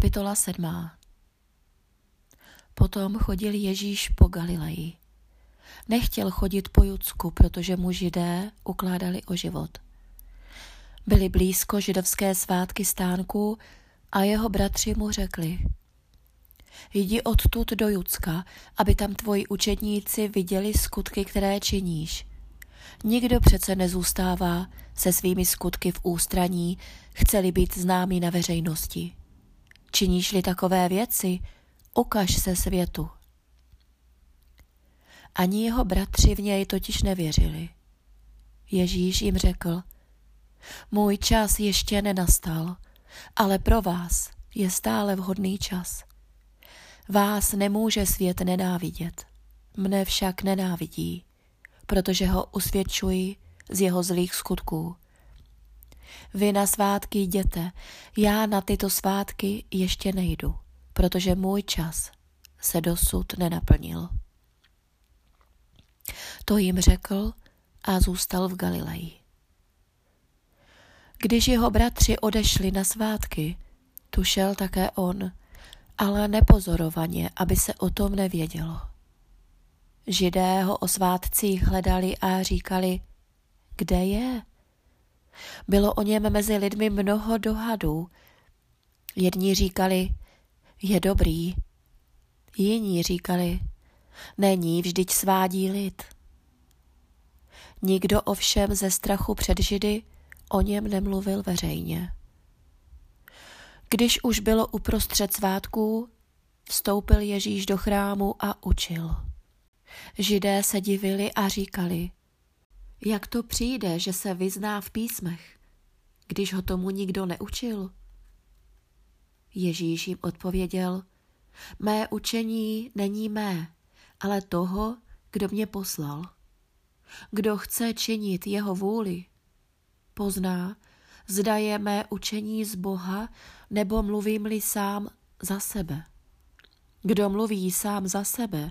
Kapitola sedmá Potom chodil Ježíš po Galileji. Nechtěl chodit po Judsku, protože mu židé ukládali o život. Byli blízko židovské svátky stánku a jeho bratři mu řekli Jdi odtud do Judska, aby tam tvoji učedníci viděli skutky, které činíš. Nikdo přece nezůstává se svými skutky v ústraní, chceli být známý na veřejnosti. Činíš-li takové věci, ukaž se světu. Ani jeho bratři v něj totiž nevěřili. Ježíš jim řekl, můj čas ještě nenastal, ale pro vás je stále vhodný čas. Vás nemůže svět nenávidět, mne však nenávidí, protože ho usvědčuji z jeho zlých skutků. Vy na svátky jděte, já na tyto svátky ještě nejdu, protože můj čas se dosud nenaplnil. To jim řekl a zůstal v Galileji. Když jeho bratři odešli na svátky, tu šel také on, ale nepozorovaně, aby se o tom nevědělo. Židé ho o svátcích hledali a říkali, kde je? Bylo o něm mezi lidmi mnoho dohadů. Jedni říkali, je dobrý. Jiní říkali, není, vždyť svádí lid. Nikdo ovšem ze strachu před Židy o něm nemluvil veřejně. Když už bylo uprostřed svátků, vstoupil Ježíš do chrámu a učil. Židé se divili a říkali, jak to přijde, že se vyzná v písmech, když ho tomu nikdo neučil? Ježíš jim odpověděl, mé učení není mé, ale toho, kdo mě poslal. Kdo chce činit jeho vůli, pozná, zda je mé učení z Boha, nebo mluvím-li sám za sebe. Kdo mluví sám za sebe,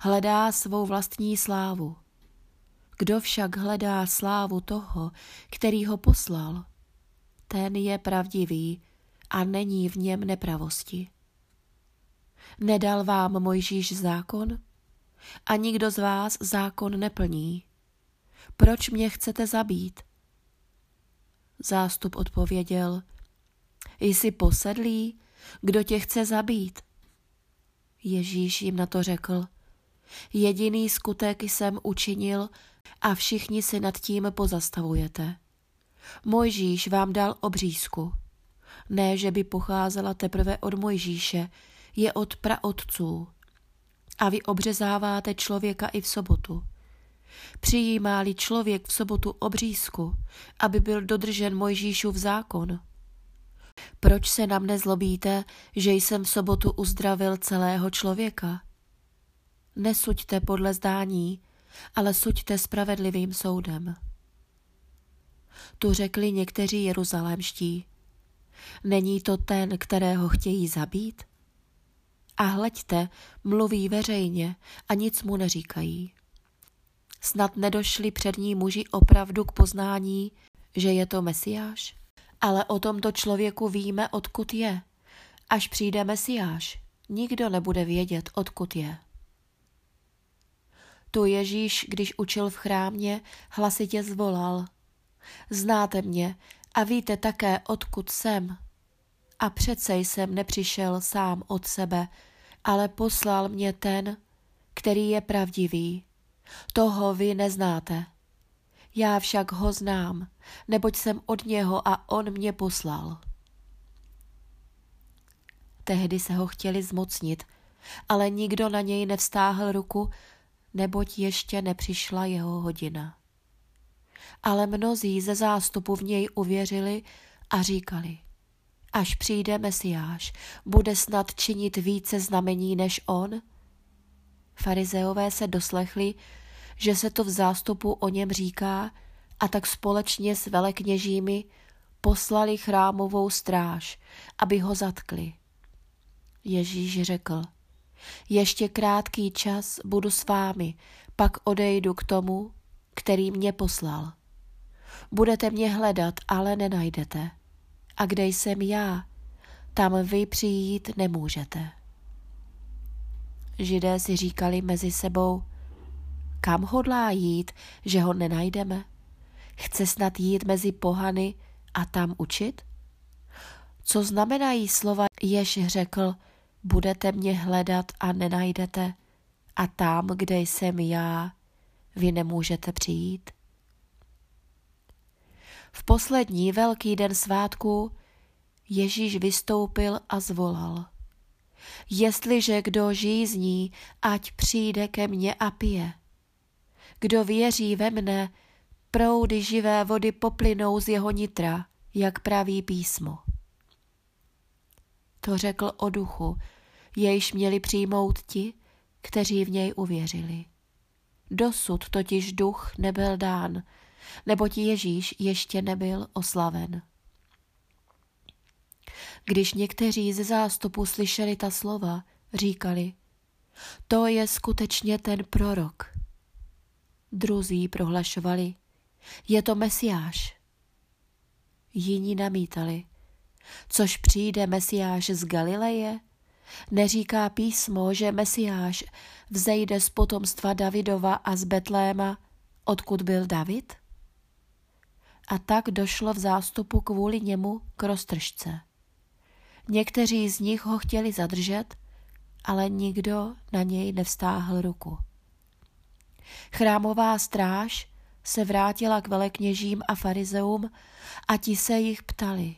hledá svou vlastní slávu. Kdo však hledá slávu toho, který ho poslal, ten je pravdivý a není v něm nepravosti. Nedal vám Mojžíš zákon? A nikdo z vás zákon neplní. Proč mě chcete zabít? Zástup odpověděl, jsi posedlý, kdo tě chce zabít? Ježíš jim na to řekl, jediný skutek jsem učinil a všichni si nad tím pozastavujete. Mojžíš vám dal obřízku. Ne, že by pocházela teprve od Mojžíše, je od praotců. A vy obřezáváte člověka i v sobotu. Přijímá-li člověk v sobotu obřízku, aby byl dodržen Mojžíšův zákon? Proč se na mne zlobíte, že jsem v sobotu uzdravil celého člověka? Nesuďte podle zdání, ale suďte spravedlivým soudem. Tu řekli někteří jeruzalémští. Není to ten, kterého chtějí zabít? A hleďte, mluví veřejně a nic mu neříkají. Snad nedošli přední muži opravdu k poznání, že je to Mesiáš? Ale o tomto člověku víme, odkud je. Až přijde Mesiáš, nikdo nebude vědět, odkud je. Tu Ježíš, když učil v chrámě, hlasitě zvolal. Znáte mě a víte také, odkud jsem. A přece jsem nepřišel sám od sebe, ale poslal mě ten, který je pravdivý. Toho vy neznáte. Já však ho znám, neboť jsem od něho a on mě poslal. Tehdy se ho chtěli zmocnit, ale nikdo na něj nevstáhl ruku, neboť ještě nepřišla jeho hodina. Ale mnozí ze zástupu v něj uvěřili a říkali, až přijde Mesiáš, bude snad činit více znamení než on? Farizeové se doslechli, že se to v zástupu o něm říká a tak společně s velekněžími poslali chrámovou stráž, aby ho zatkli. Ježíš řekl, ještě krátký čas budu s vámi, pak odejdu k tomu, který mě poslal. Budete mě hledat, ale nenajdete. A kde jsem já, tam vy přijít nemůžete. Židé si říkali mezi sebou, kam hodlá jít, že ho nenajdeme? Chce snad jít mezi pohany a tam učit? Co znamenají slova, jež řekl, budete mě hledat a nenajdete, a tam, kde jsem já, vy nemůžete přijít? V poslední velký den svátku Ježíš vystoupil a zvolal. Jestliže kdo žízní, ať přijde ke mně a pije. Kdo věří ve mne, proudy živé vody poplynou z jeho nitra, jak praví písmo. To řekl o duchu, jejž měli přijmout ti, kteří v něj uvěřili. Dosud totiž duch nebyl dán, neboť Ježíš ještě nebyl oslaven. Když někteří ze zástupu slyšeli ta slova, říkali, to je skutečně ten prorok. Druzí prohlašovali, je to Mesiáš. Jiní namítali, což přijde Mesiáš z Galileje? Neříká písmo, že Mesiáš vzejde z potomstva Davidova a z Betléma, odkud byl David? A tak došlo v zástupu kvůli němu k roztržce. Někteří z nich ho chtěli zadržet, ale nikdo na něj nevstáhl ruku. Chrámová stráž se vrátila k velekněžím a farizeům a ti se jich ptali.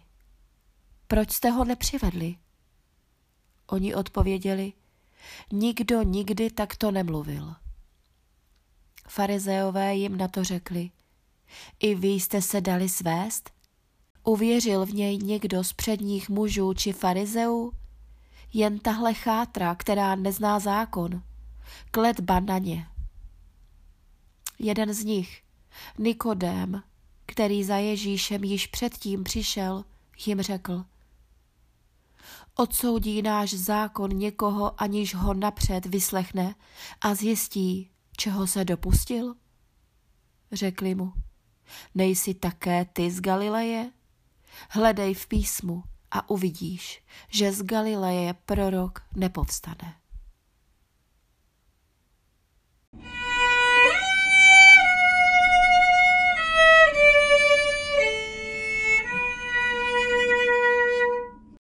Proč jste ho nepřivedli? Oni odpověděli, nikdo nikdy takto nemluvil. Farizeové jim na to řekli, i vy jste se dali svést? Uvěřil v něj někdo z předních mužů či farizeů? Jen tahle chátra, která nezná zákon. Kletba na ně. Jeden z nich, Nikodém, který za Ježíšem již předtím přišel, jim řekl. Odsoudí náš zákon někoho, aniž ho napřed vyslechne a zjistí, čeho se dopustil? Řekli mu, nejsi také ty z Galileje? Hledej v písmu a uvidíš, že z Galileje prorok nepovstane.